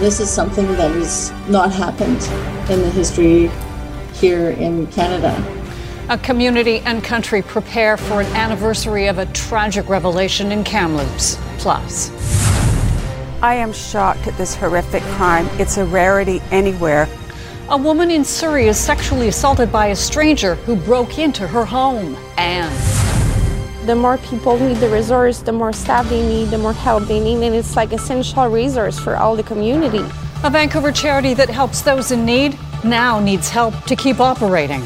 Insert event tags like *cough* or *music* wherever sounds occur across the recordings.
This is something that has not happened in the history here in Canada. A community and country prepare for an anniversary of a tragic revelation in Kamloops. Plus. I am shocked at this horrific crime. It's a rarity anywhere. A woman in Surrey is sexually assaulted by a stranger who broke into her home. And the more people need the resource, the more staff they need, the more help they need, and it's like essential resource for all the community. A Vancouver charity that helps those in need now needs help to keep operating.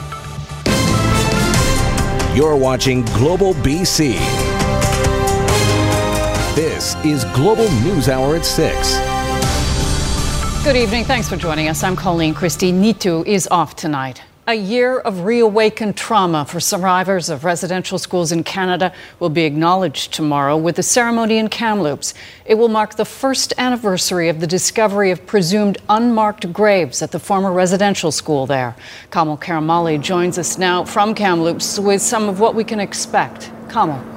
You're watching Global BC. This is Global News Hour at 6. Good evening. Thanks for joining us. I'm Colleen Christie. Neetu is off tonight. A year of reawakened trauma for survivors of residential schools in Canada will be acknowledged tomorrow with a ceremony in Kamloops. It will mark the first anniversary of the discovery of presumed unmarked graves at the former residential school there. Kamal Karamali joins us now from Kamloops with some of what we can expect. Kamal.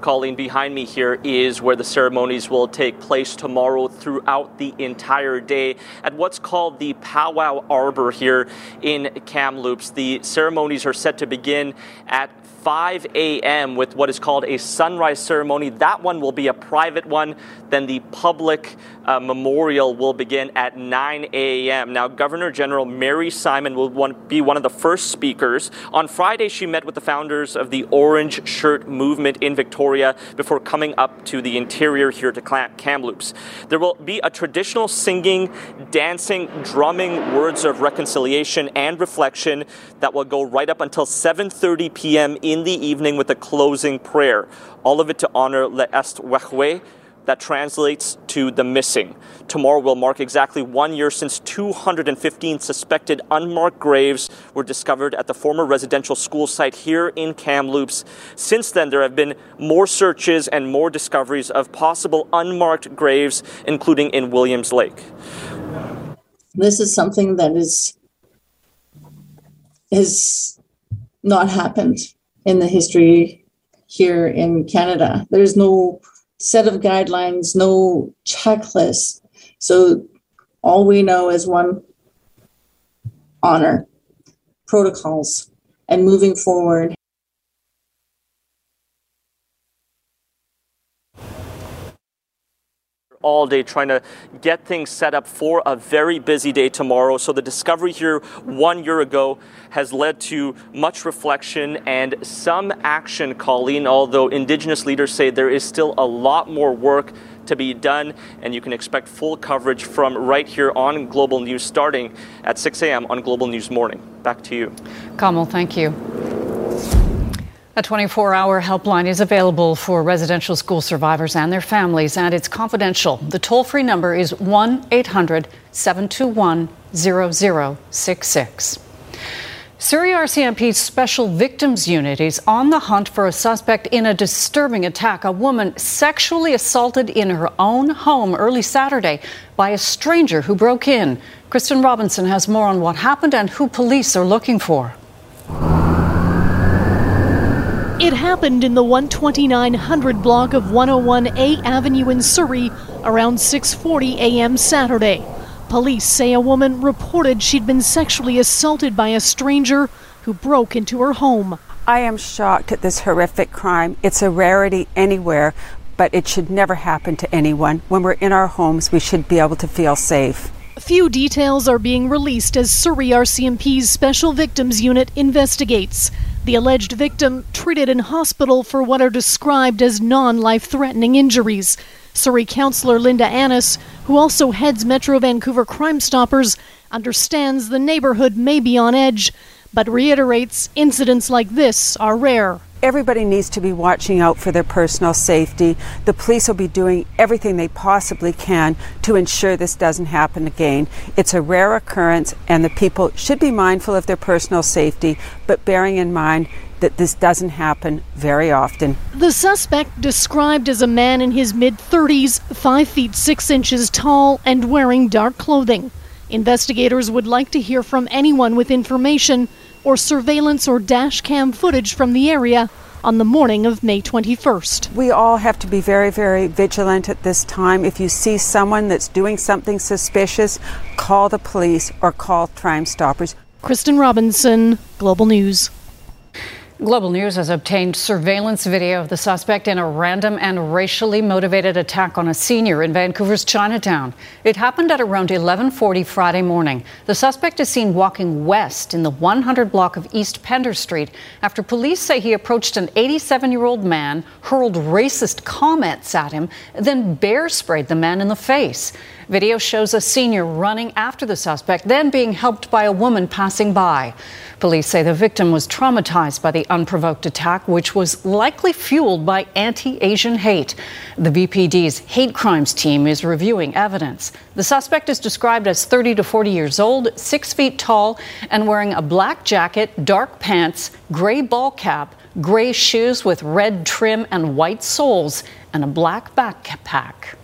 Colleen, behind me here is where the ceremonies will take place tomorrow throughout the entire day at what's called the Powwow Arbor here in Kamloops. The ceremonies are set to begin at 5 a.m. with what is called a sunrise ceremony. That one will be a private one. Then the public uh, memorial will begin at 9 a.m. Now, Governor General Mary Simon will be one of the first speakers. On Friday, she met with the founders of the Orange Shirt Movement in Victoria before coming up to the interior here to Kamloops. There will be a traditional singing, dancing, drumming words of reconciliation and reflection that will go right up until 7:30 p.m in the evening with a closing prayer. All of it to honor Le Est Wechwe, that translates to the missing. Tomorrow will mark exactly one year since 215 suspected unmarked graves were discovered at the former residential school site here in Kamloops. Since then, there have been more searches and more discoveries of possible unmarked graves, including in Williams Lake. This is something that is has not happened in the history here in Canada. There's no set of guidelines, no checklist. So all we know is one honor, protocols, and moving forward all day trying to get things set up for a very busy day tomorrow. So the discovery here one year ago has led to much reflection and some action, Colleen, although Indigenous leaders say there is still a lot more work to be done, and you can expect full coverage from right here on Global News starting at 6 a.m. on Global News Morning. Back to you. Kamal, thank you. A 24 hour helpline is available for residential school survivors and their families, and it's confidential. The toll free number is 1 800 721 0066. Surrey RCMP's Special Victims Unit is on the hunt for a suspect in a disturbing attack. A woman sexually assaulted in her own home early Saturday by a stranger who broke in. Kristen Robinson has more on what happened and who police are looking for. It happened in the 12900 block of 101A Avenue in Surrey around 6:40 a.m. Saturday. Police say a woman reported she'd been sexually assaulted by a stranger who broke into her home. I am shocked at this horrific crime. It's a rarity anywhere, but it should never happen to anyone. When we're in our homes, we should be able to feel safe. Few details are being released as Surrey RCMP's Special Victims Unit investigates. The alleged victim treated in hospital for what are described as non life threatening injuries. Surrey councillor Linda Annis, who also heads Metro Vancouver Crime Stoppers, understands the neighborhood may be on edge, but reiterates incidents like this are rare. Everybody needs to be watching out for their personal safety. The police will be doing everything they possibly can to ensure this doesn't happen again. It's a rare occurrence, and the people should be mindful of their personal safety, but bearing in mind that this doesn't happen very often. The suspect, described as a man in his mid 30s, 5 feet 6 inches tall, and wearing dark clothing. Investigators would like to hear from anyone with information or surveillance or dash cam footage from the area on the morning of May 21st. We all have to be very, very vigilant at this time. If you see someone that's doing something suspicious, call the police or call Crime Stoppers. Kristen Robinson, Global News. Global News has obtained surveillance video of the suspect in a random and racially motivated attack on a senior in Vancouver's Chinatown. It happened at around 11:40 Friday morning. The suspect is seen walking west in the 100 block of East Pender Street after police say he approached an 87-year-old man, hurled racist comments at him, then bear sprayed the man in the face. Video shows a senior running after the suspect, then being helped by a woman passing by. Police say the victim was traumatized by the unprovoked attack, which was likely fueled by anti Asian hate. The VPD's hate crimes team is reviewing evidence. The suspect is described as 30 to 40 years old, six feet tall, and wearing a black jacket, dark pants, gray ball cap, gray shoes with red trim and white soles, and a black backpack.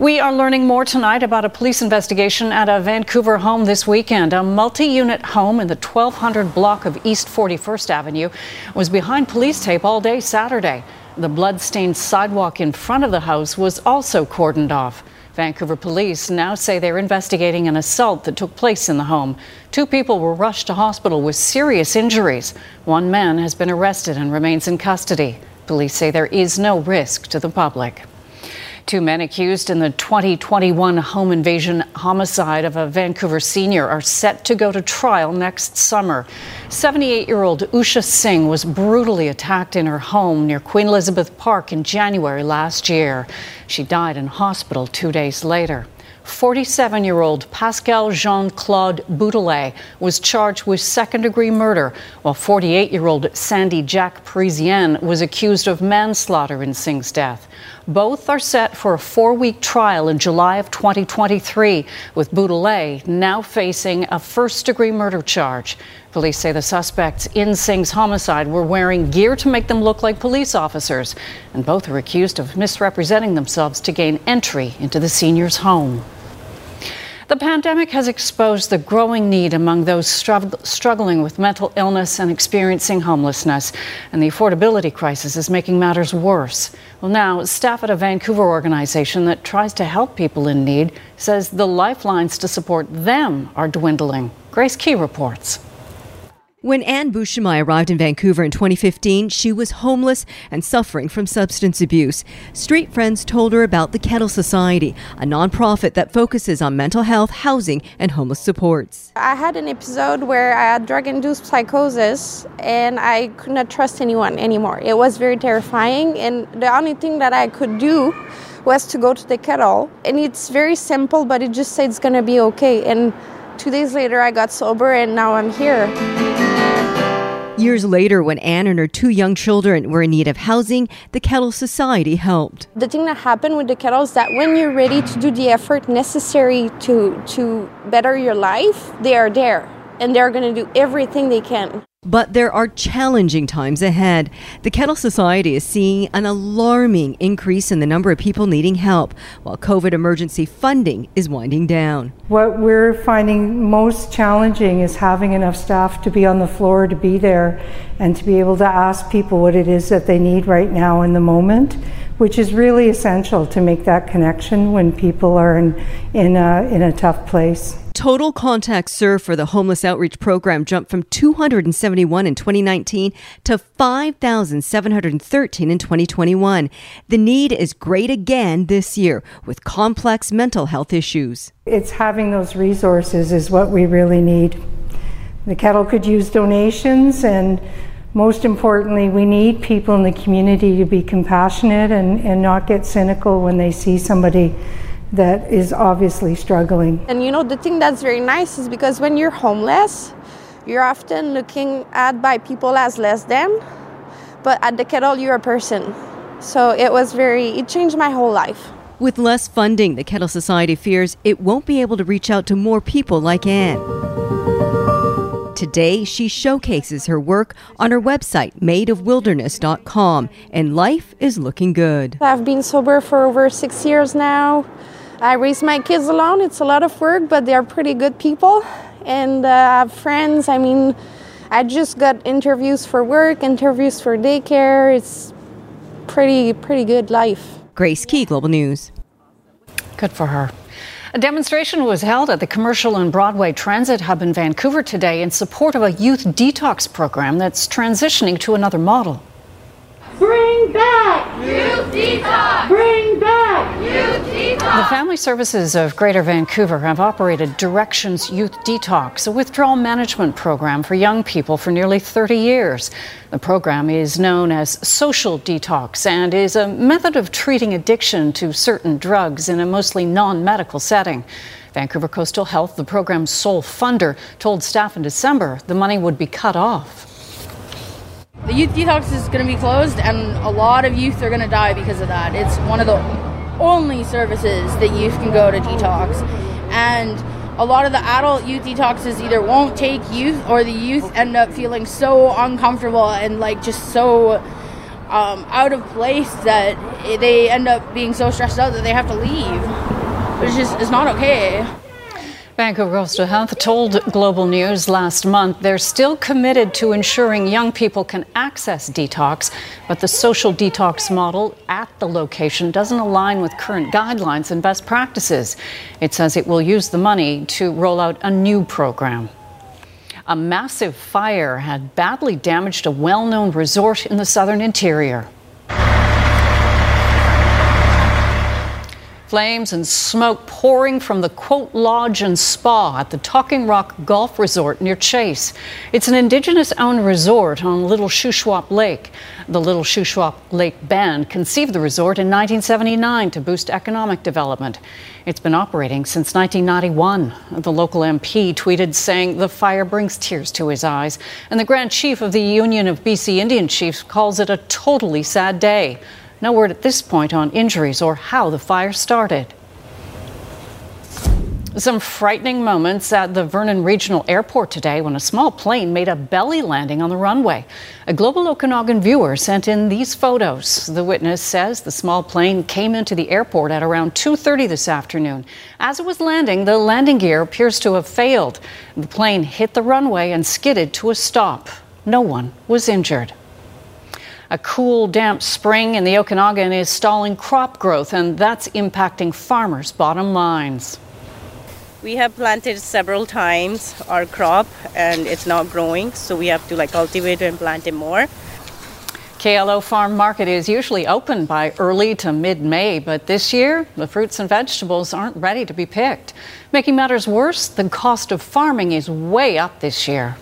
We are learning more tonight about a police investigation at a Vancouver home this weekend. A multi unit home in the 1200 block of East 41st Avenue was behind police tape all day Saturday. The blood-stained sidewalk in front of the house was also cordoned off. Vancouver police now say they're investigating an assault that took place in the home. Two people were rushed to hospital with serious injuries. One man has been arrested and remains in custody. Police say there is no risk to the public. Two men accused in the 2021 home invasion homicide of a Vancouver senior are set to go to trial next summer. 78 year old Usha Singh was brutally attacked in her home near Queen Elizabeth Park in January last year. She died in hospital two days later. 47 year old Pascal Jean Claude Boutelet was charged with second degree murder, while 48 year old Sandy Jack Parisien was accused of manslaughter in Singh's death. Both are set for a four week trial in July of 2023, with Boutelet now facing a first degree murder charge. Police say the suspects in Singh's homicide were wearing gear to make them look like police officers, and both are accused of misrepresenting themselves to gain entry into the senior's home. The pandemic has exposed the growing need among those struggling with mental illness and experiencing homelessness, and the affordability crisis is making matters worse. Well, now, staff at a Vancouver organization that tries to help people in need says the lifelines to support them are dwindling. Grace Ke reports. When Anne Bouchemai arrived in Vancouver in 2015, she was homeless and suffering from substance abuse. Street friends told her about the Kettle Society, a nonprofit that focuses on mental health, housing, and homeless supports. I had an episode where I had drug induced psychosis and I could not trust anyone anymore. It was very terrifying, and the only thing that I could do was to go to the kettle. And it's very simple, but it just said it's going to be okay. And two days later, I got sober, and now I'm here. Years later, when Anne and her two young children were in need of housing, the Kettle Society helped. The thing that happened with the Kettle is that when you're ready to do the effort necessary to, to better your life, they are there and they're going to do everything they can. But there are challenging times ahead. The Kettle Society is seeing an alarming increase in the number of people needing help, while COVID emergency funding is winding down. What we're finding most challenging is having enough staff to be on the floor, to be there, and to be able to ask people what it is that they need right now in the moment, which is really essential to make that connection when people are in, in, a, in a tough place. Total contacts served for the homeless outreach program jumped from 271 in 2019 to 5,713 in 2021. The need is great again this year with complex mental health issues. It's having those resources is what we really need. The kettle could use donations and most importantly, we need people in the community to be compassionate and, and not get cynical when they see somebody that is obviously struggling. And you know, the thing that's very nice is because when you're homeless, you're often looking at by people as less than, but at the kettle, you're a person. So it was very, it changed my whole life. With less funding, the Kettle Society fears it won't be able to reach out to more people like Anne. Today, she showcases her work on her website, madeofwilderness.com, and life is looking good. I've been sober for over six years now. I raise my kids alone. It's a lot of work, but they are pretty good people. And uh, I have friends. I mean, I just got interviews for work, interviews for daycare. It's pretty pretty good life. Grace Ke, Global News. Good for her. A demonstration was held at the Commercial and Broadway Transit Hub in Vancouver today in support of a youth detox program that's transitioning to another model. Bring back youth detox. Bring back youth detox. The Family Services of Greater Vancouver have operated Directions Youth Detox, a withdrawal management program for young people for nearly 30 years. The program is known as social detox and is a method of treating addiction to certain drugs in a mostly non-medical setting. Vancouver Coastal Health, the program's sole funder, told staff in December the money would be cut off. The youth detox is going to be closed, and a lot of youth are going to die because of that. It's one of the only services that youth can go to detox. And a lot of the adult youth detoxes either won't take youth or the youth end up feeling so uncomfortable and like just so um, out of place that they end up being so stressed out that they have to leave. It's just, it's not okay. Vancouver Coastal Health told Global News last month they're still committed to ensuring young people can access detox, but the social detox model at the location doesn't align with current guidelines and best practices. It says it will use the money to roll out a new program. A massive fire had badly damaged a well known resort in the southern interior. Flames and smoke pouring from the Quaaout Lodge and Spa at the Talking Rock Golf Resort near Chase. It's an Indigenous owned resort on Little Shuswap Lake. The Little Shuswap Lake Band conceived the resort in 1979 to boost economic development. It's been operating since 1991. The local MP tweeted saying the fire brings tears to his eyes, and the Grand Chief of the Union of BC Indian Chiefs calls it a totally sad day. No word at this point on injuries or how the fire started. Some frightening moments at the Vernon Regional Airport today when a small plane made a belly landing on the runway. A Global Okanagan viewer sent in these photos. The witness says the small plane came into the airport at around 2:30 this afternoon. As it was landing, the landing gear appears to have failed. The plane hit the runway and skidded to a stop. No one was injured. A cool, damp spring in the Okanagan is stalling crop growth, and that's impacting farmers' bottom lines. We have planted several times our crop, and it's not growing, so we have to like cultivate and plant it more. KLO Farm Market is usually open by early to mid May, but this year the fruits and vegetables aren't ready to be picked. Making matters worse, the cost of farming is way up this year.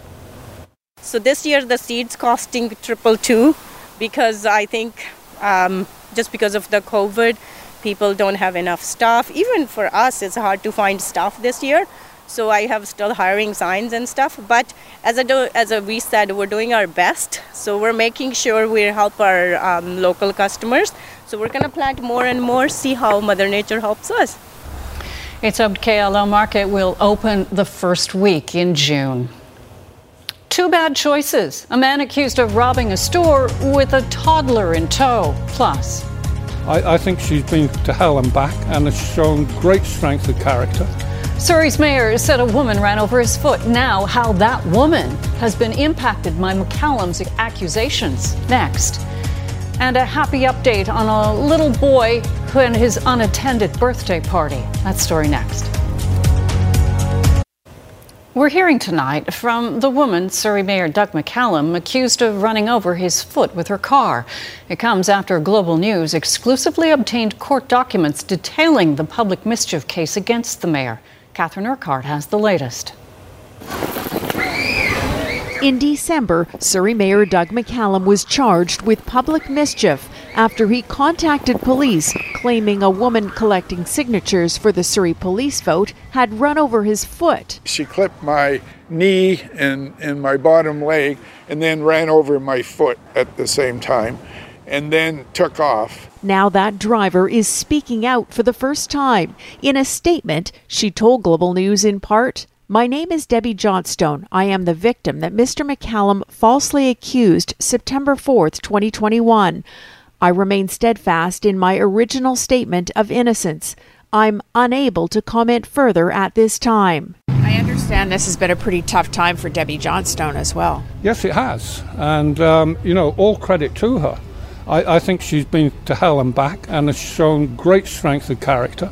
So this year the seeds costing triple two because I think um, just because of the COVID, people don't have enough staff. Even for us, it's hard to find staff this year. So I have still hiring signs and stuff. But as a do, as a, we said, we're doing our best. So we're making sure we help our um, local customers. So we're going to plant more and more, see how Mother Nature helps us. It's hoped KLO Market will open the first week in June. Two bad choices. A man accused of robbing a store with a toddler in tow. Plus, I, I think she's been to hell and back and has shown great strength of character. Surrey's mayor said a woman ran over his foot. Now, how that woman has been impacted by McCallum's accusations. Next. And a happy update on a little boy and his unattended birthday party. That story next. We're hearing tonight from the woman, Surrey Mayor Doug McCallum, accused of running over his foot with her car. It comes after Global News exclusively obtained court documents detailing the public mischief case against the mayor. Catherine Urquhart has the latest. In December, Surrey Mayor Doug McCallum was charged with public mischief after he contacted police claiming a woman collecting signatures for the Surrey police vote had run over his foot. She clipped my knee and, and my bottom leg and then ran over my foot at the same time and then took off. Now that driver is speaking out for the first time. In a statement, she told Global News in part, my name is Debbie Johnstone. I am the victim that Mr. McCallum falsely accused September 4th, 2021. I remain steadfast in my original statement of innocence. I'm unable to comment further at this time. I understand understand this has been a pretty tough time for Debbie Johnstone as well. Yes, it has. And, um, you know, all credit to her. I, I, think she's been to hell and back and has shown great strength of character,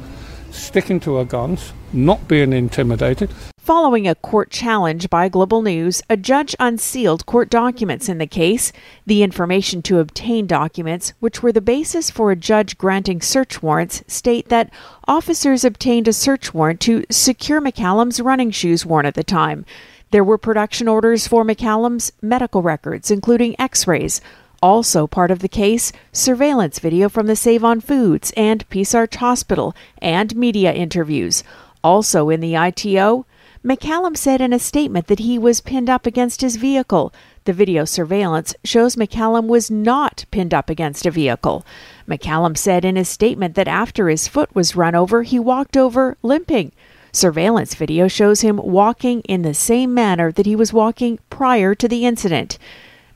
sticking to her guns, not being intimidated. Following a court challenge by Global News, a judge unsealed court documents in the case. The information to obtain documents, which were the basis for a judge granting search warrants, state that officers obtained a search warrant to secure McCallum's running shoes worn at the time. There were production orders for McCallum's medical records, including x rays. Also part of the case, surveillance video from the Save on Foods and Peace Arch Hospital, and media interviews. Also in the ITO, McCallum said in a statement that he was pinned up against his vehicle. The video surveillance shows McCallum was not pinned up against a vehicle. McCallum said in his statement that after his foot was run over, he walked over limping. Surveillance video shows him walking in the same manner that he was walking prior to the incident.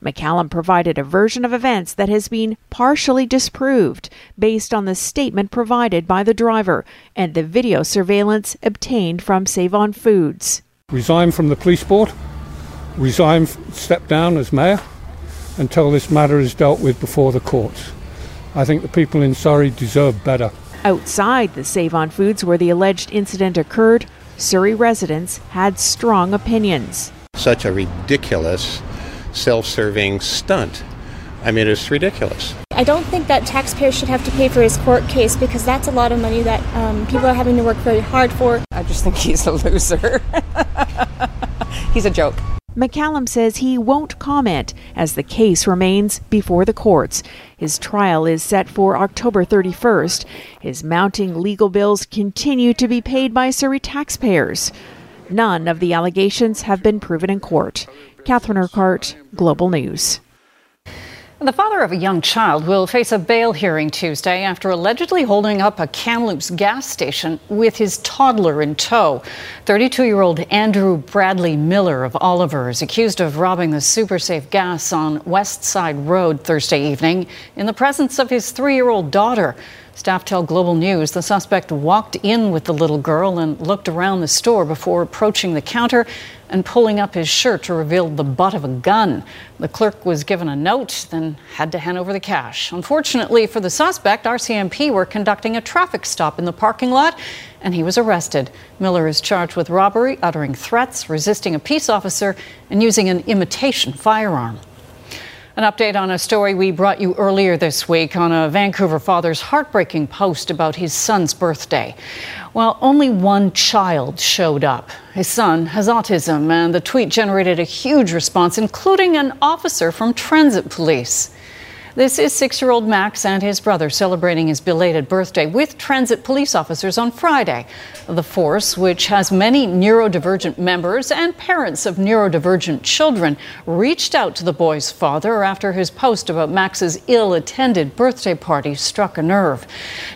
McCallum provided a version of events that has been partially disproved based on the statement provided by the driver and the video surveillance obtained from Save On Foods. Resign from the police board, resign, step down as mayor until this matter is dealt with before the courts. I think the people in Surrey deserve better. Outside the Save On Foods where the alleged incident occurred, Surrey residents had strong opinions. Such a ridiculous self serving stunt. I mean, it's ridiculous. I don't think that taxpayers should have to pay for his court case because that's a lot of money that um, people are having to work very hard for. I just think he's a loser. *laughs* he's a joke. McCallum says he won't comment as the case remains before the courts. His trial is set for October 31st. His mounting legal bills continue to be paid by Surrey taxpayers. None of the allegations have been proven in court. Catherine Urquhart, Global News. The father of a young child will face a bail hearing Tuesday after allegedly holding up a Kamloops gas station with his toddler in tow. 32 year old Andrew Bradley Miller of Oliver is accused of robbing the Super SuperSafe gas on West Side Road Thursday evening in the presence of his three year old daughter. Staff tell Global News the suspect walked in with the little girl and looked around the store before approaching the counter and pulling up his shirt to reveal the butt of a gun. The clerk was given a note, then had to hand over the cash. Unfortunately for the suspect, RCMP were conducting a traffic stop in the parking lot and he was arrested. Miller is charged with robbery, uttering threats, resisting a peace officer, and using an imitation firearm. An update on a story we brought you earlier this week on a Vancouver father's heartbreaking post about his son's birthday. Well, only one child showed up. His son has autism, and the tweet generated a huge response, including an officer from Transit Police. This is six year old Max and his brother celebrating his belated birthday with transit police officers on Friday. The force, which has many neurodivergent members and parents of neurodivergent children, reached out to the boy's father after his post about Max's ill attended birthday party struck a nerve.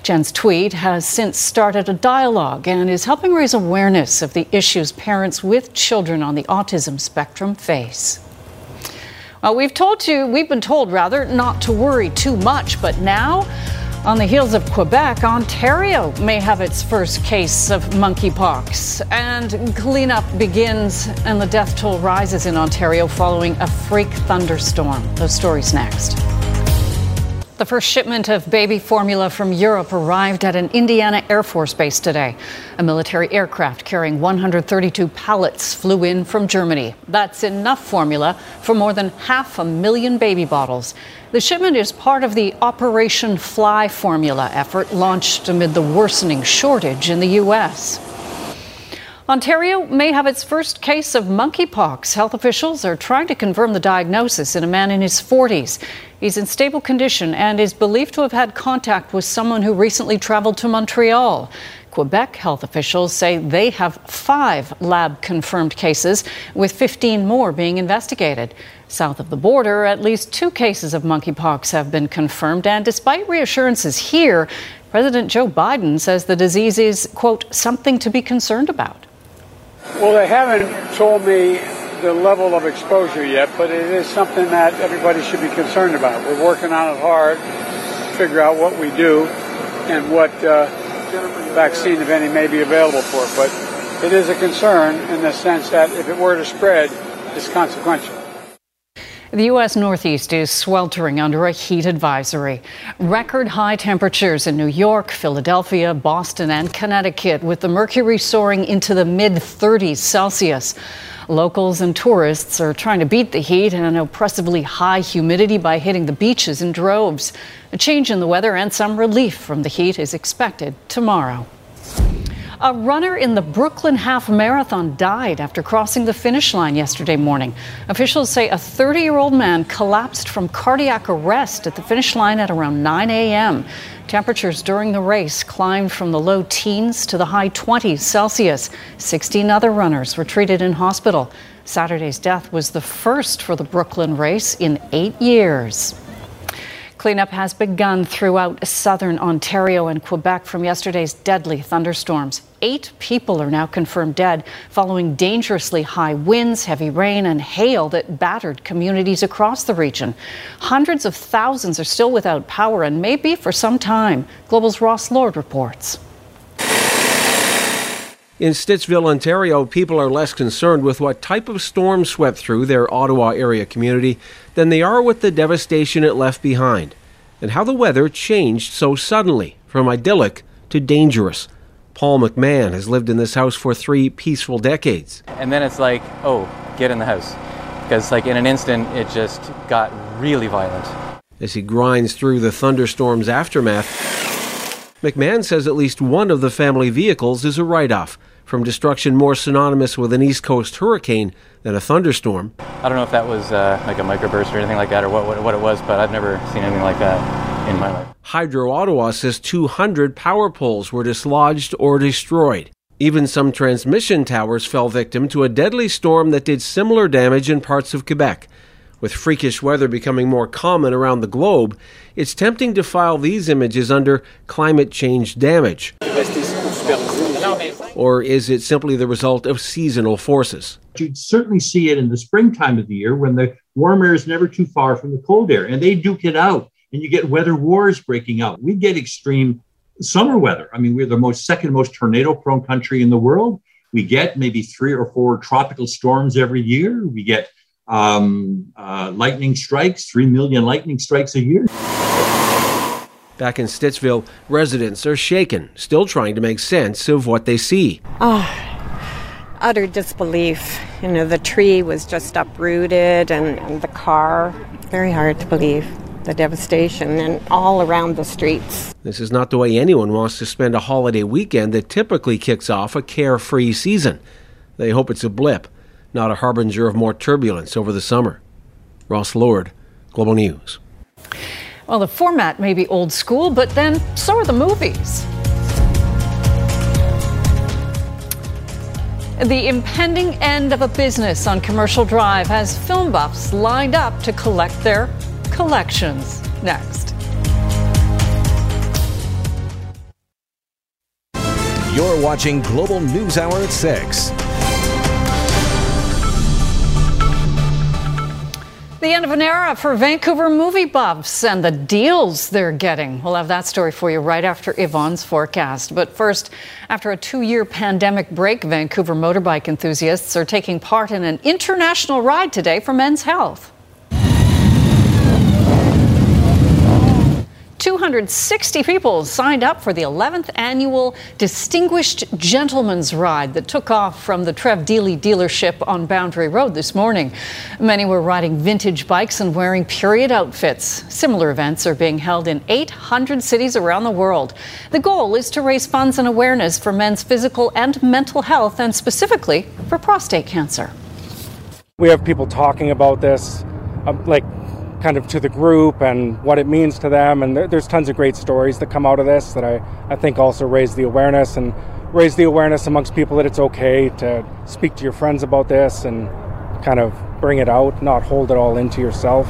Jen's tweet has since started a dialogue and is helping raise awareness of the issues parents with children on the autism spectrum face. Well, we've told you, we've been told rather, not to worry too much, but now, on the heels of Quebec, Ontario may have its first case of monkeypox. And cleanup begins and the death toll rises in Ontario following a freak thunderstorm. Those stories next. The first shipment of baby formula from Europe arrived at an Indiana Air Force base today. A military aircraft carrying 132 pallets flew in from Germany. That's enough formula for more than half a million baby bottles. The shipment is part of the Operation Fly formula effort launched amid the worsening shortage in the U.S. Ontario may have its first case of monkeypox. Health officials are trying to confirm the diagnosis in a man in his 40s. He's in stable condition and is believed to have had contact with someone who recently traveled to Montreal. Quebec health officials say they have five lab confirmed cases, with 15 more being investigated. South of the border, at least two cases of monkeypox have been confirmed, and despite reassurances here, President Joe Biden says the disease is, quote, something to be concerned about. Well, they haven't told me the level of exposure yet, but it is something that everybody should be concerned about. We're working on it hard to figure out what we do and what uh, vaccine, if any, may be available for it. But it is a concern in the sense that if it were to spread, it's consequential. The U.S. Northeast is sweltering under a heat advisory. Record high temperatures in New York, Philadelphia, Boston, and Connecticut, with the mercury soaring into the mid 30s Celsius. Locals and tourists are trying to beat the heat and an oppressively high humidity by hitting the beaches in droves. A change in the weather and some relief from the heat is expected tomorrow. A runner in the Brooklyn Half Marathon died after crossing the finish line yesterday morning. Officials say a 30 year old man collapsed from cardiac arrest at the finish line at around 9 a.m. Temperatures during the race climbed from the low teens to the high 20s Celsius. 16 other runners were treated in hospital. Saturday's death was the first for the Brooklyn race in eight years. Cleanup has begun throughout southern Ontario and Quebec from yesterday's deadly thunderstorms. Eight people are now confirmed dead following dangerously high winds, heavy rain, and hail that battered communities across the region. Hundreds of thousands are still without power and may be for some time. Global's Ross Lord reports. In Stittsville, Ontario, people are less concerned with what type of storm swept through their Ottawa area community than they are with the devastation it left behind and how the weather changed so suddenly from idyllic to dangerous. Paul McMahon has lived in this house for three peaceful decades. And then it's like, oh, get in the house. Because, like, in an instant, it just got really violent. As he grinds through the thunderstorm's aftermath, McMahon says at least one of the family vehicles is a write off from destruction more synonymous with an East Coast hurricane than a thunderstorm. I don't know if that was uh, like a microburst or anything like that or what, what, what it was, but I've never seen anything like that in my life. Hydro Ottawa says 200 power poles were dislodged or destroyed. Even some transmission towers fell victim to a deadly storm that did similar damage in parts of Quebec. With freakish weather becoming more common around the globe, it's tempting to file these images under climate change damage. Or is it simply the result of seasonal forces? You'd certainly see it in the springtime of the year when the warm air is never too far from the cold air and they duke it out and you get weather wars breaking out. We get extreme summer weather. I mean, we're the most second most tornado prone country in the world. We get maybe three or four tropical storms every year. We get um, uh, lightning strikes, 3 million lightning strikes a year. Back in Stittsville, residents are shaken, still trying to make sense of what they see. Oh, utter disbelief. You know, the tree was just uprooted and, and the car. Very hard to believe the devastation and all around the streets. This is not the way anyone wants to spend a holiday weekend that typically kicks off a carefree season. They hope it's a blip, not a harbinger of more turbulence over the summer. Ross Lord, Global News. Well, the format may be old school, but then so are the movies. The impending end of a business on Commercial Drive has film buffs lined up to collect their collections. Next. You're watching Global News Hour at 6. The end of an era for Vancouver movie buffs and the deals they're getting. We'll have that story for you right after Yvonne's forecast. But first, after a two year pandemic break, Vancouver motorbike enthusiasts are taking part in an international ride today for men's health. 260 people signed up for the 11th annual Distinguished Gentleman's Ride that took off from the Trev Deeley dealership on Boundary Road this morning. Many were riding vintage bikes and wearing period outfits. Similar events are being held in 800 cities around the world. The goal is to raise funds and awareness for men's physical and mental health, and specifically for prostate cancer. We have people talking about this, um, like kind of to the group and what it means to them. And there, there's tons of great stories that come out of this that I, I think also raise the awareness and raise the awareness amongst people that it's okay to speak to your friends about this and kind of bring it out, not hold it all into yourself.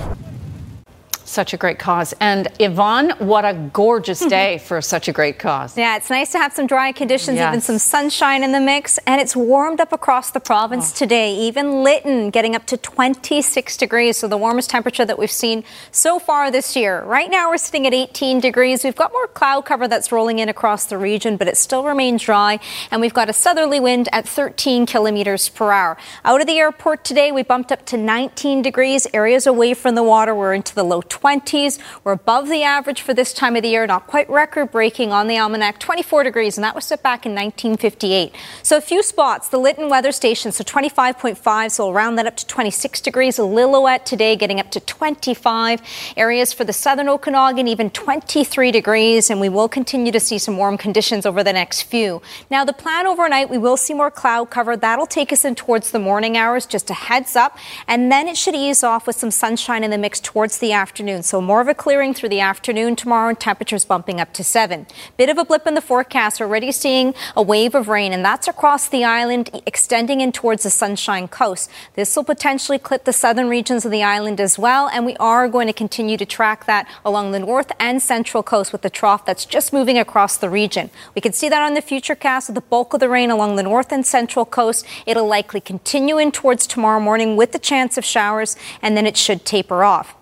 Such a great cause. And Yvonne, what a gorgeous mm-hmm. day for such a great cause. Yeah, it's nice to have some dry conditions, Yes. even some sunshine in the mix, and it's warmed up across the province oh. today. Even Lytton getting up to 26 degrees, so the warmest temperature that we've seen so far this year. Right now, we're sitting at 18 degrees. We've got more cloud cover that's rolling in across the region, but it still remains dry, and we've got a southerly wind at 13 kilometers per hour. Out of the airport today, we bumped up to 19 degrees. Areas away from the water, we're into the low 20s. We're above the average for this time of the year, not quite record breaking on the almanac, 24 degrees, and that was set back in 1958. So a few spots, the Lytton weather station, so 25.5, so we'll round that up to 26 degrees. Lillooet today getting up to 25. Areas for the southern Okanagan, even 23 degrees, and we will continue to see some warm conditions over the next few. Now, the plan overnight, we will see more cloud cover. That'll take us in towards the morning hours, just a heads up, and then it should ease off with some sunshine in the mix towards the afternoon. So more of a clearing through the afternoon tomorrow, and temperatures bumping up to seven. Bit of a blip in the forecast. We're already seeing a wave of rain, and that's across the island, extending in towards the Sunshine Coast. This will potentially clip the southern regions of the island as well, and we are going to continue to track that along the north and central coast with the trough that's just moving across the region. We can see that on the future cast with the bulk of the rain along the north and central coast. It'll likely continue in towards tomorrow morning with the chance of showers, and then it should taper off.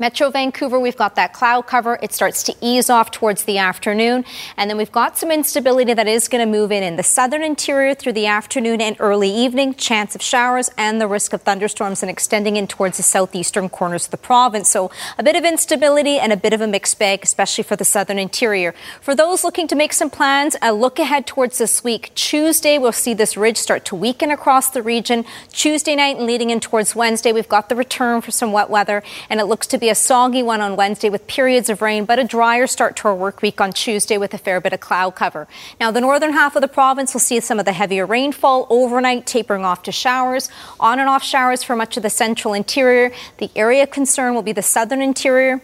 Metro Vancouver, we've got that cloud cover. It starts to ease off towards the afternoon. And then we've got some instability that is going to move in in the southern interior through the afternoon and early evening. Chance of showers and the risk of thunderstorms and extending in towards the southeastern corners of the province. So a bit of instability and a bit of a mixed bag, especially for the southern interior. For those looking to make some plans, a look ahead towards this week. Tuesday, we'll see this ridge start to weaken across the region. Tuesday night and leading in towards Wednesday, we've got the return for some wet weather, and it looks to be a soggy one on Wednesday with periods of rain, but a drier start to our work week on Tuesday with a fair bit of cloud cover. Now, the northern half of the province will see some of the heavier rainfall overnight, tapering off to showers, on and off showers for much of the central interior. The area concern will be the southern interior.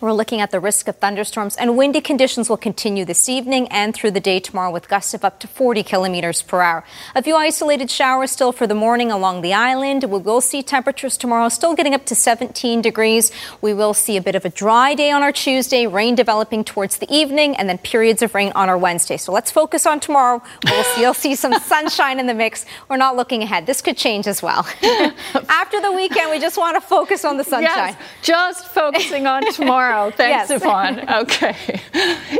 We're looking at the risk of thunderstorms and windy conditions will continue this evening and through the day tomorrow with gusts of up to 40 kilometers per hour. A few isolated showers still for the morning along the island. We will see temperatures tomorrow still getting up to 17 degrees. We will see a bit of a dry day on our Tuesday, rain developing towards the evening, and then periods of rain on our Wednesday. So let's focus on tomorrow. We'll see, you'll see some *laughs* sunshine in the mix. We're not looking ahead. This could change as well. *laughs* After the weekend, we just want to focus on the sunshine. Yes, just focusing on tomorrow. *laughs* Thanks, Yes. Yvonne. *laughs* Okay.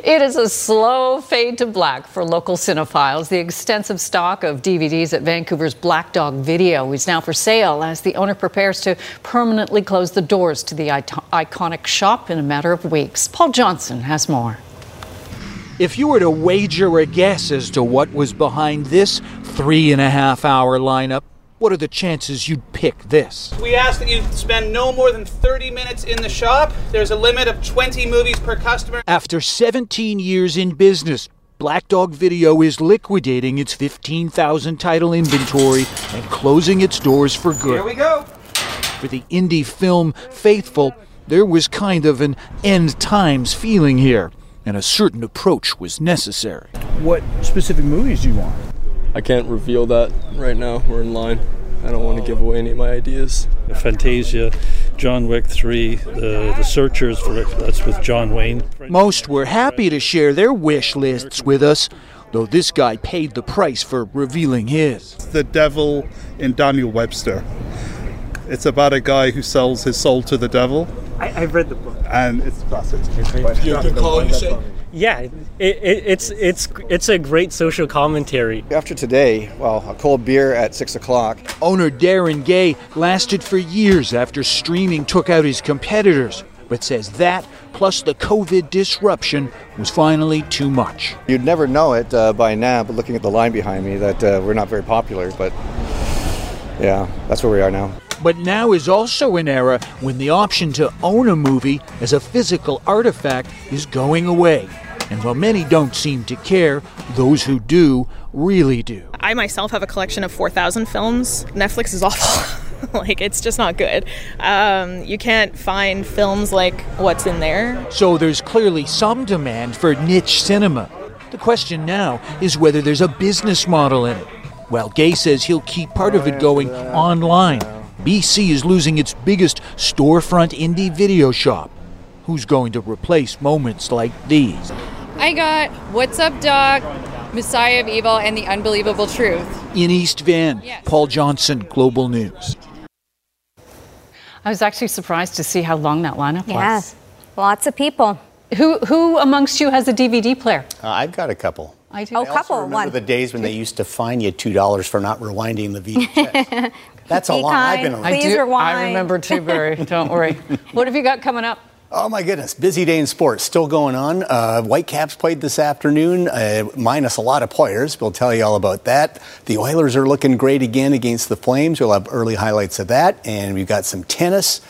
It is a slow fade to black for local cinephiles. The extensive stock of DVDs at Vancouver's Black Dog Video is now for sale as the owner prepares to permanently close the doors to the iconic shop in a matter of weeks. Paul Johnson has more. If you were to wager a guess as to what was behind this three and a half hour lineup, what are the chances you'd pick this? We ask that you spend no more than 30 minutes in the shop. There's a limit of 20 movies per customer. After 17 years in business, Black Dog Video is liquidating its 15,000 title inventory and closing its doors for good. Here we go. For the indie film faithful, there was kind of an end times feeling here, and a certain approach was necessary. What specific movies do you want? I can't reveal that right now. We're in line. I don't want to give away any of my ideas. Fantasia, John Wick 3, the, the Searchers, for, that's with John Wayne. Most were happy to share their wish lists with us, though this guy paid the price for revealing his. The Devil in Daniel Webster. It's about a guy who sells his soul to the devil, I, I've read the book. and it's classic. Good call, you say? Yeah, it, it, it's it's it's a great social commentary. After today, well, a cold beer at six o'clock. Owner Darren Gay lasted for years after streaming took out his competitors, but says that, plus the COVID disruption, was finally too much. You'd never know it uh, by now, but looking at the line behind me, that uh, we're not very popular. But yeah, that's where we are now. But now is also an era when the option to own a movie as a physical artifact is going away. And while many don't seem to care, those who do really do. I myself have a collection of 4,000 films. Netflix is awful. *laughs* like, it's just not good. Um, you can't find films like what's in there. So there's clearly some demand for niche cinema. The question now is whether there's a business model in it. While Gay says he'll keep part of it going online, BC is losing its biggest storefront indie video shop. who's going to replace moments like these. I got What's Up, Doc, Messiah of Evil, and The Unbelievable Truth. In East Van, Paul Johnson, Global News. I was actually surprised to see how long that lineup was. Yes, lots of people. Who who amongst you has a DVD player? Uh, I've got a couple. I do. Oh, I also couple, remember one. the days when they used to fine you two dollars for not rewinding the VHS. *laughs* That's how Be long I've kind. been around. I do. rewind. I remember too, Barry. Don't worry. *laughs* What have you got coming up? Oh my goodness, busy day in sports still going on. Uh, Whitecaps played this afternoon, uh, minus a lot of players. We'll tell you all about that. The Oilers are looking great again against the Flames. We'll have early highlights of that, and we've got some tennis,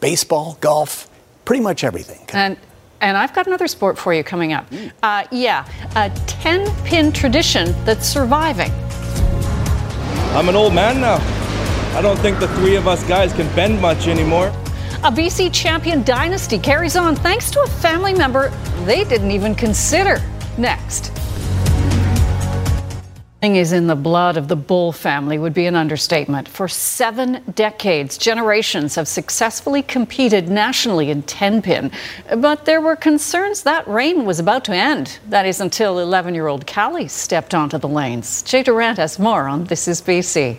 baseball, golf, pretty much everything. And and I've got another sport for you coming up. Uh, yeah, a ten pin tradition that's surviving. I'm an old man now. I don't think the three of us guys can bend much anymore. A BC champion dynasty carries on thanks to a family member they didn't even consider. Next. Thing is in the blood of the Bull family would be an understatement. For seven decades, generations have successfully competed nationally in 10 pin. But there were concerns that reign was about to end. That is until 11 year old Callie stepped onto the lanes. Jay Durant has more on This Is BC.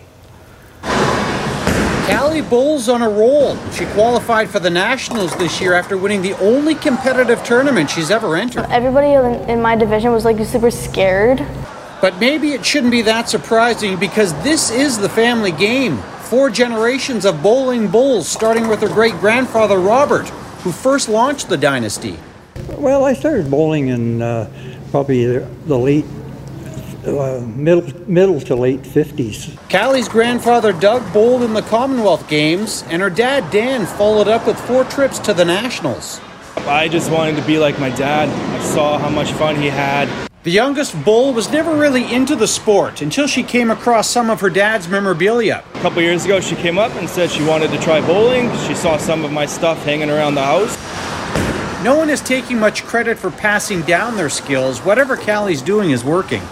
Callie Bull's on a roll. She qualified for the Nationals this year after winning the only competitive tournament she's ever entered. Everybody in- in my division was like super scared. But maybe it shouldn't be that surprising because this is the family game. Four generations of bowling bulls, starting with her great grandfather Robert, who first launched the dynasty. Well, I started bowling in uh, probably the late, uh, middle, middle to late 50s. Callie's grandfather Doug bowled in the Commonwealth Games, and her dad Dan followed up with four trips to the Nationals. I just wanted to be like my dad. I saw how much fun he had. The youngest bull was never really into the sport until she came across some of her dad's memorabilia. A couple years ago, she came up and said she wanted to try bowling. She saw some of my stuff hanging around the house. No one is taking much credit for passing down their skills. Whatever Callie's doing is working.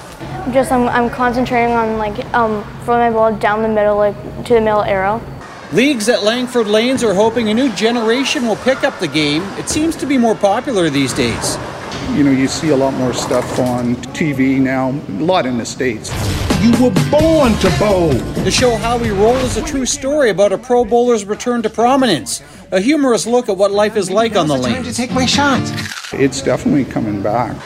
Just I'm, I'm concentrating on like um throwing my ball down the middle like to the middle arrow. Leagues at Langford Lanes are hoping a new generation will pick up the game. It seems to be more popular these days. You know, you see a lot more stuff on TV now, a lot in the States. You were born to bowl. The show How We Roll is a true story about a pro bowler's return to prominence. A humorous look at what life is like on the lanes. to take my shot. It's definitely coming back.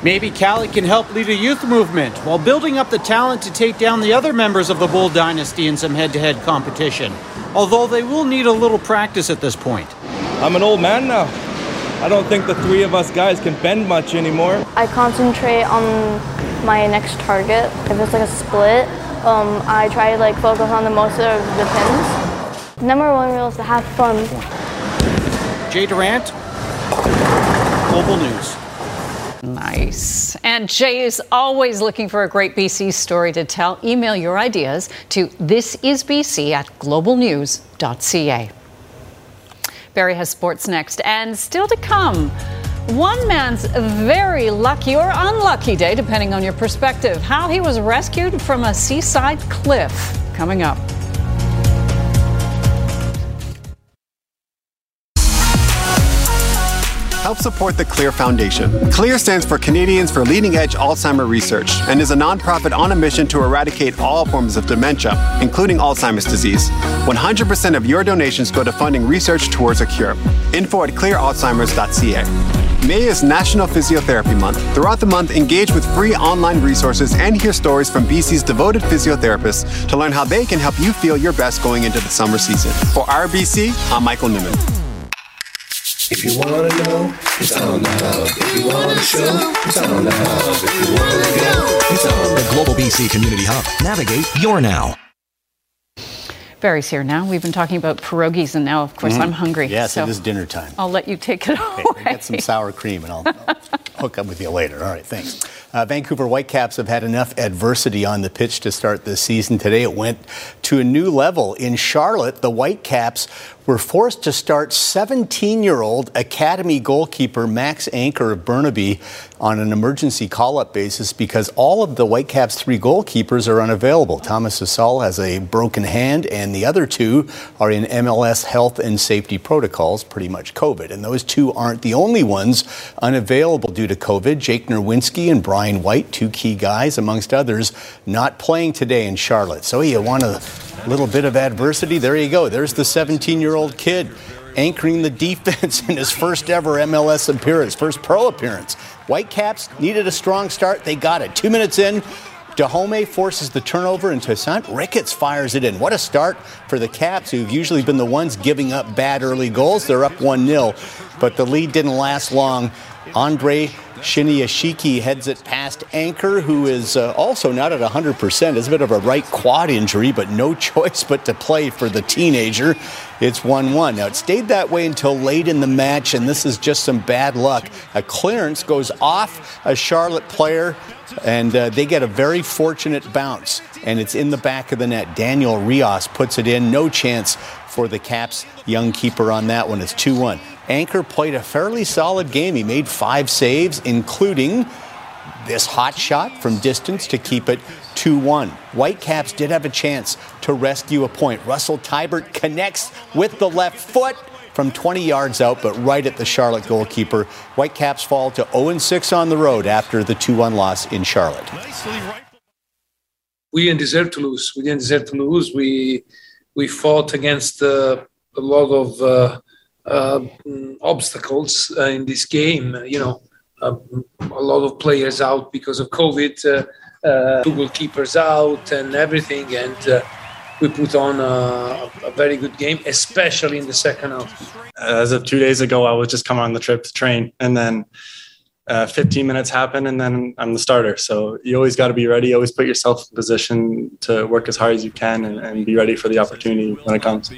Maybe Callie can help lead a youth movement while building up the talent to take down the other members of the Bull dynasty in some head to head competition. Although they will need a little practice at this point. I'm an old man now. I don't think the three of us guys can bend much anymore. I concentrate on my next target. If it's like a split, um, I try to like focus on the most of the pins. Number one rule is to have fun. Jay Durant, Global News. Nice. And Jay is always looking for a great BC story to tell. Email your ideas to thisisbc at globalnews.ca. Barry has sports next. And still to come, one man's very lucky or unlucky day, depending on your perspective. How he was rescued from a seaside cliff. Coming up. Help support the CLEAR Foundation. CLEAR stands for Canadians for Leading Edge Alzheimer Research and is a nonprofit on a mission to eradicate all forms of dementia, including Alzheimer's disease. 100% of your donations go to funding research towards a cure. Info at clearalzheimers.ca. May is National Physiotherapy Month. Throughout the month, engage with free online resources and hear stories from BC's devoted physiotherapists to learn how they can help you feel your best going into the summer season. For RBC, I'm Michael Newman. If you wanna know, it's on the hub. If you wanna show, it's on the hub. If you wanna go, it's on The Global BC Community Hub. Navigate your now. Barry's here now. We've been talking about pierogies, and now, of course, Mhm. I'm hungry. Yes, so it is dinner time. I'll let you take it Okay, away. get some sour cream and I'll, I'll *laughs* hook up with you later. All right, thanks. Uh, Vancouver Whitecaps have had enough adversity on the pitch to start this season. Today it went to a new level. In Charlotte, the Whitecaps were forced to start 17 year old Academy goalkeeper Max Anchor of Burnaby on an emergency call up basis because all of the Whitecaps' three goalkeepers are unavailable. Thomas Hasal has a broken hand, and the other two are in MLS health and safety protocols, pretty much COVID. And those two aren't the only ones unavailable due to COVID. Jake Nerwinski and White, two key guys, amongst others, not playing today in Charlotte. So you want a little bit of adversity? There you go. There's the 17 year old kid anchoring the *laughs* defense in his first ever MLS appearance, first pro appearance. Whitecaps needed a strong start. They got it. Two minutes in, Dájome forces the turnover, and Toussaint Ricketts fires it in. What a start for the Caps, who've usually been the ones giving up bad early goals. They're up 1 0, but the lead didn't last long. Andre Shinyashiki heads it past Anchor, who is uh, also not at 100%. It's a bit of a right quad injury, but no *laughs* choice but to play for the teenager. It's 1 1. Now, it stayed that way until late in the match, and this is just some bad luck. A clearance goes off a Charlotte player, and uh, they get a very fortunate bounce, and it's in the back of the net. Daniel Rios puts it in. No chance for the Caps young keeper on that one. It's 2 1. Anchor played a fairly solid game. He made five saves, including this hot shot from distance to keep it 2 1. Whitecaps did have a chance to rescue a point. Russell Teibert connects with the left foot from 20 yards out, but right at the Charlotte goalkeeper. Whitecaps fall to 0 6 on the road after the 2 1 loss in Charlotte. We didn't deserve to lose. We didn't deserve to lose. We we fought against uh, a lot of uh, obstacles uh, in this game. You know, uh, a lot of players out because of COVID, two goalkeepers out, and everything. And we put on a, a, very good game, especially in the second half. As of two days ago, I was just coming on the trip to train, and then uh, 15 minutes happen, and then I'm the starter. So you always got to be ready. Always put yourself in position to work as hard as you can, and, and be ready for the opportunity when it comes.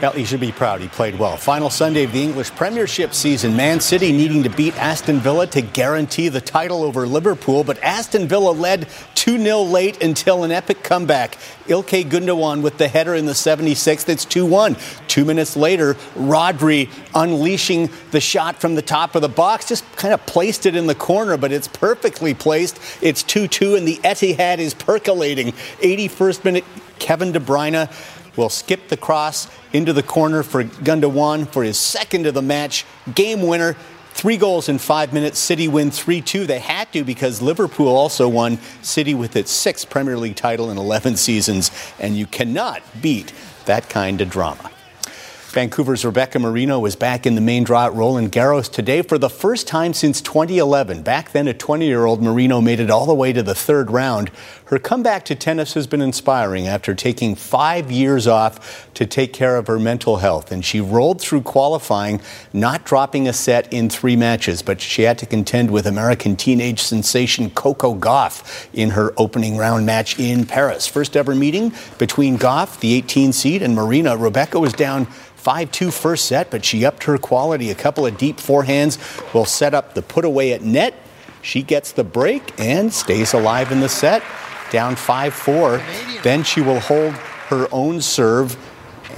Well, he should be proud. He played well. Final Sunday of the English Premiership season. Man City needing to beat Aston Villa to guarantee the title over Liverpool, but Aston Villa led 2 0 late until an epic comeback. Ilkay Gundogan with the header in the 76th. It's 2 1. Two minutes later, Rodri unleashing the shot from the top of the box. Just kind of placed it in the corner, but it's perfectly placed. It's 2 2, and the Etihad is percolating. 81st minute, Kevin De Bruyne will skip the cross into the corner for Gundogan for his second of the match. Game winner. Three goals in five minutes. City win 3 2. They had to because Liverpool also won. City with its sixth Premier League title in 11 seasons. And you cannot beat that kind of drama. Vancouver's Rebecca Marino is back in the main draw at Roland Garros today for the first time since 2011. Back then, a 20 year old Marino made it all the way to the third round. Her comeback to tennis has been inspiring after taking five years off to take care of her mental health. And she rolled through qualifying, not dropping a set in three matches, but she had to contend with American teenage sensation Coco Gauff in her opening round match in Paris. First ever meeting between Gauff, the 18 seed, and Marino. Rebecca was down 5 2 first set, but she upped her quality. A couple of deep forehands will set up the put away at net. She gets the break and stays alive in the set, down 5 4. Then she will hold her own serve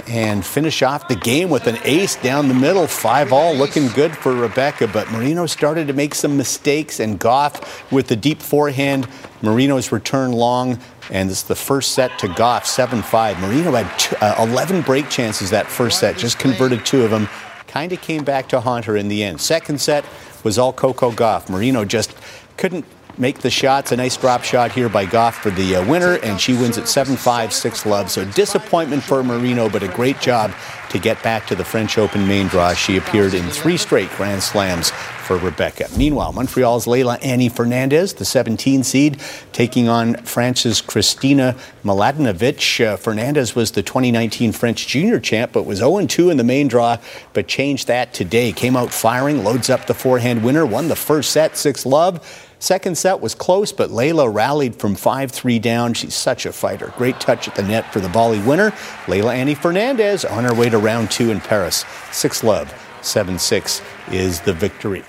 and finish off the game with an ace down the middle. Five all looking good for Rebecca, but Marino started to make some mistakes, and Gauff with the deep forehand. Marino's return long and it's the first set to Gauff, 7 5. Marino had two, uh, 11 break chances that first set, just converted two of them. Kind of came back to haunt her in the end. Second set was all Coco Gauff. Marino just couldn't make the shots. A nice drop shot here by Gauff for the uh, winner, and she wins at 7 5, 6 love. So disappointment for Marino, but a great job to get back to the French Open main draw. She appeared in three straight Grand Slams for Rebecca. Meanwhile, Montreal's Leylah Annie Fernandez, the 17 seed, taking on France's Kristina Mladenovic. Uh, Fernandez was the 2019 French junior champ, but was 0 2 in the main draw, but changed that today. Came out firing, loads up the forehand winner, won the first set, 6 love. Second set was close, but Leylah rallied from 5 3 down. She's such a fighter. Great touch at the net for the volley winner. Leylah Annie Fernandez on her way to round two in Paris. 6 love, 7 6 is the victory.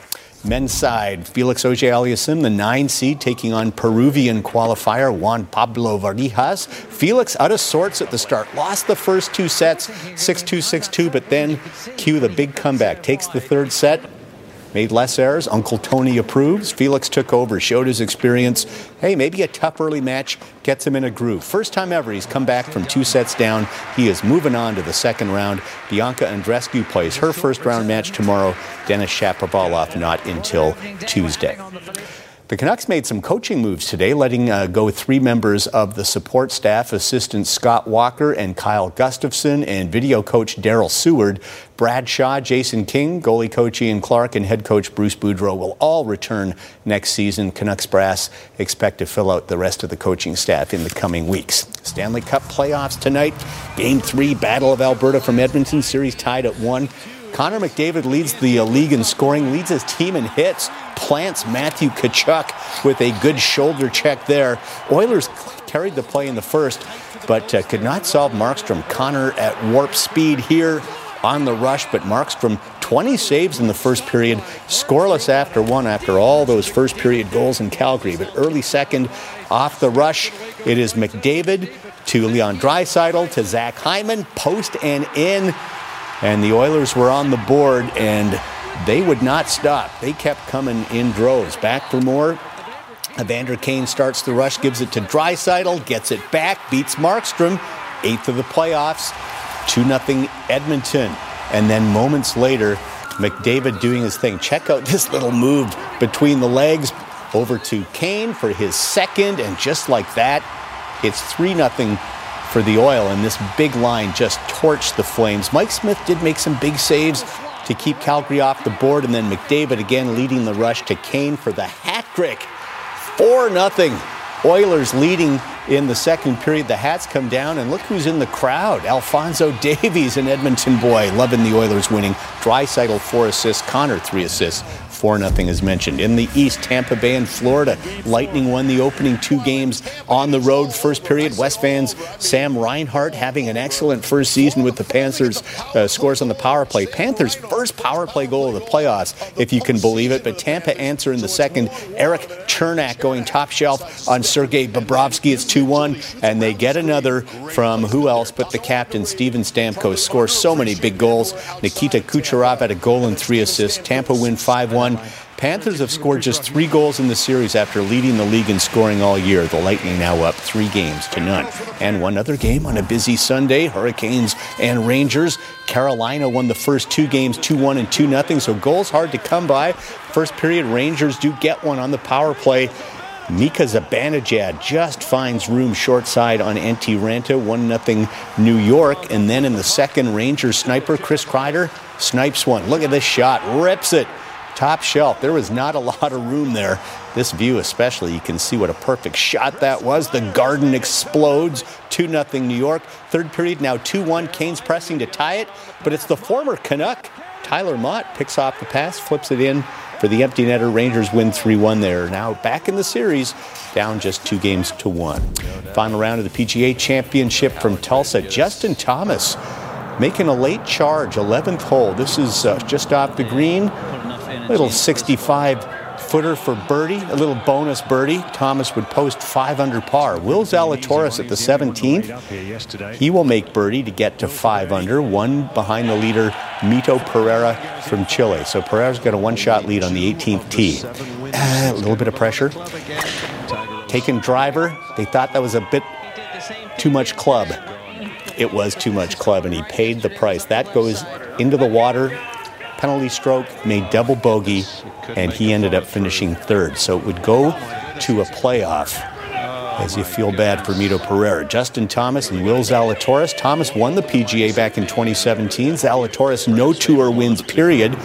Men's side, Felix Auger-Aliassime, the nine seed, taking on Peruvian qualifier Juan Pablo Varillas. Felix out of sorts at the start, lost the first two sets, 6-2, 6-2, but then cue the big comeback, takes the third set, made less errors. Uncle Tony approves. Felix took over, showed his experience. Hey, maybe a tough early match gets him in a groove. First time ever he's come back from two sets down. He is moving on to the second round. Bianca Andreescu plays her first round match tomorrow. Denis Shapovalov not until Tuesday. The Canucks made some coaching moves today, letting uh, go three members of the support staff assistant Scott Walker and Kyle Gustafson, and video coach Daryl Seward. Brad Shaw, Jason King, goalie coach Ian Clark, and head coach Bruce Boudreau will all return next season. Canucks brass expect to fill out the rest of the coaching staff in the coming weeks. Stanley Cup playoffs tonight. Game three, Battle of Alberta from Edmonton. Series tied at one. Connor McDavid leads the uh, league in scoring, leads his team in hits, plants Matthew Tkachuk with a good shoulder check there. Oilers carried the play in the first, but uh, could not solve Markstrom. Connor at warp speed here on the rush, but Markstrom 20 saves in the first period, scoreless after one after all those first period goals in Calgary. But early second off the rush, it is McDavid to Leon Draisaitl to Zach Hyman, post and in and the Oilers were on the board and they would not stop. They kept coming in droves. Back for more. Evander Kane starts the rush, gives it to Draisaitl, gets it back, beats Markstrom, eighth of the playoffs, 2 0 Edmonton. And then moments later, McDavid doing his thing. Check out this little move between the legs over to Kane for his second, and just like that, it's 3 0 for the oil, and this big line just torched the Flames. Mike Smith did make some big saves to keep Calgary off the board, and then McDavid again leading the rush to Kane for the hat trick. 4 0. Oilers leading in the second period. The hats come down, and look who's in the crowd. Alfonso *laughs* Davies, an Edmonton boy, loving the Oilers winning. Draisaitl, four assists. Connor, three assists. 4 0 as mentioned. In the East, Tampa Bay and Florida. Lightning won the opening two games on the road. First period, West fans Sam Reinhart having an excellent first season with the Panthers. Uh, scores on the power play. Panthers' first power play goal of the playoffs, if you can believe it. But Tampa answer in the second. Eric Cernak going top shelf on Sergei Bobrovsky. It's 2 1. And they get another from who else but the captain, Steven Stamkos. Scores so many big goals. Nikita Kucherov had a goal and three assists. Tampa win 5 1. Panthers have scored just three goals in the series after leading the league in scoring all year. The Lightning now up three games to none. And one other game on a busy Sunday Hurricanes and Rangers. Carolina won the first two games 2 1 and 2 0, so goals hard to come by. First period, Rangers do get one on the power play. Mika Zibanejad just finds room short side on Antti Raanta, 1 0 New York. And then in the second, Rangers sniper Chris Kreider snipes one. Look at this shot, rips it top shelf. There was not a lot of room there. This view, especially, you can see what a perfect shot that was. The garden explodes. 2 0 New York. Third period, now 2 1. Canes pressing to tie it, but it's the former Canuck. Tyler Motte picks off the pass, flips it in for the empty netter. Rangers win 3 1 there. Now back in the series, down just two games to one. Final round of the PGA Championship from Tulsa. Justin Thomas making a late charge, 11th hole. This is uh, just off the green. Little 65 footer for birdie, a little bonus birdie. Thomas would post five under par. Will Zalatoris at the 17th. He will make birdie to get to five under, one behind the leader, Mito Pereira from Chile. So Pereira's got a one shot lead on the 18th tee. Uh, a little bit of pressure. Taking driver, they thought that was a bit too much club. It was too much club, and he paid the price. That goes into the water penalty stroke, made double bogey, and he ended up finishing third. So it would go to a playoff as you feel bad for Mito Pereira. Justin Thomas and Will Zalatoris. Thomas won the PGA back in 2017. Zalatoris, no tour wins, period.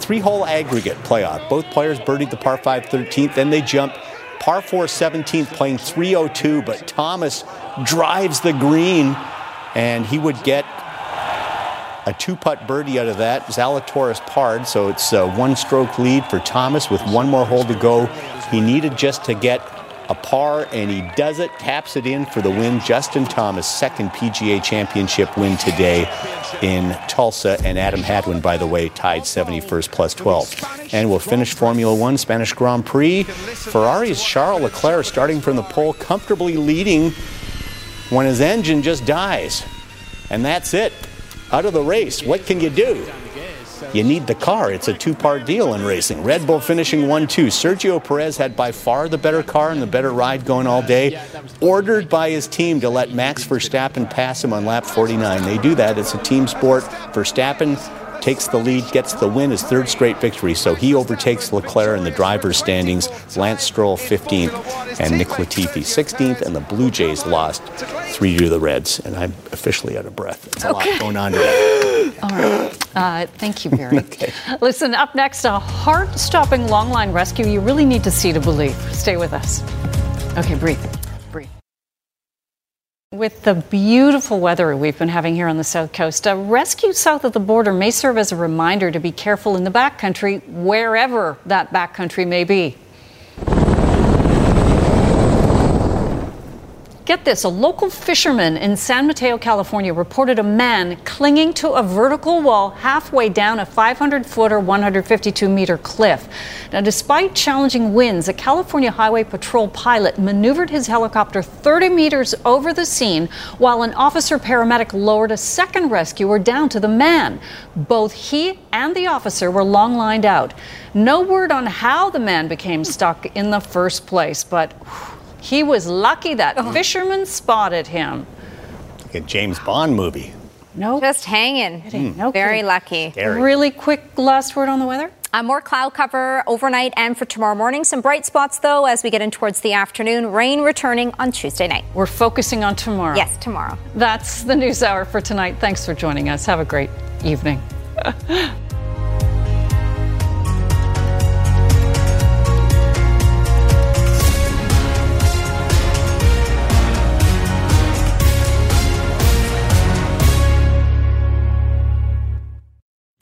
Three hole aggregate playoff. Both players birdied the par 5 13th, then they jump par 4 17th, playing 302, but Thomas drives the green and he would get a two putt birdie out of that. Zalatoris parred, so it's a one stroke lead for Thomas with one more hole to go. He needed just to get a par, and he does it, taps it in for the win. Justin Thomas, second PGA championship win today in Tulsa, and Adam Hadwin, by the way, tied 71st plus 12. And we'll finish Formula One Spanish Grand Prix. Ferrari's Charles Leclerc starting from the pole, comfortably leading when his engine just dies. And that's it. Out of the race. What can you do? You need the car. It's a two part deal in racing. Red Bull finishing 1 2. Sergio Perez had by far the better car and the better ride going all day. Ordered by his team to let Max Verstappen pass him on lap 49. They do that. It's a team sport. Verstappen takes the lead, gets the win, his third straight victory. So he overtakes Leclerc in the driver's standings. Lance Stroll 15th and Nick Latifi 16th, and the Blue Jays lost 3 to the Reds. And I'm officially out of breath. It's a Okay. lot going on today. *laughs* All right. Uh, thank you, Barry. *laughs* Listen, up next, a heart stopping long line rescue you really need to see to believe. Stay with us. Okay, breathe. With the beautiful weather we've been having here on the South Coast, a rescue south of the border may serve as a reminder to be careful in the backcountry, wherever that backcountry may be. Get this a local fisherman in San Mateo, California reported a man clinging to a vertical wall halfway down a 500 foot or 152 meter cliff. Now, despite challenging winds, a California Highway Patrol pilot maneuvered his helicopter 30 meters over the scene while an officer paramedic lowered a second rescuer down to the man. Both he and the officer were long lined out. No word on how the man became stuck in the first place, but whew, he was lucky that fisherman spotted him. Like a James Bond movie. No. Just hanging. No Very kidding. lucky. Scary. Really quick last word on the weather? Uh, more cloud cover overnight and for tomorrow morning. Some bright spots, though, as we get in towards the afternoon. Rain returning on Tuesday night. We're focusing on tomorrow. Yes, tomorrow. That's the news hour for tonight. Thanks for joining us. Have a great evening. *laughs*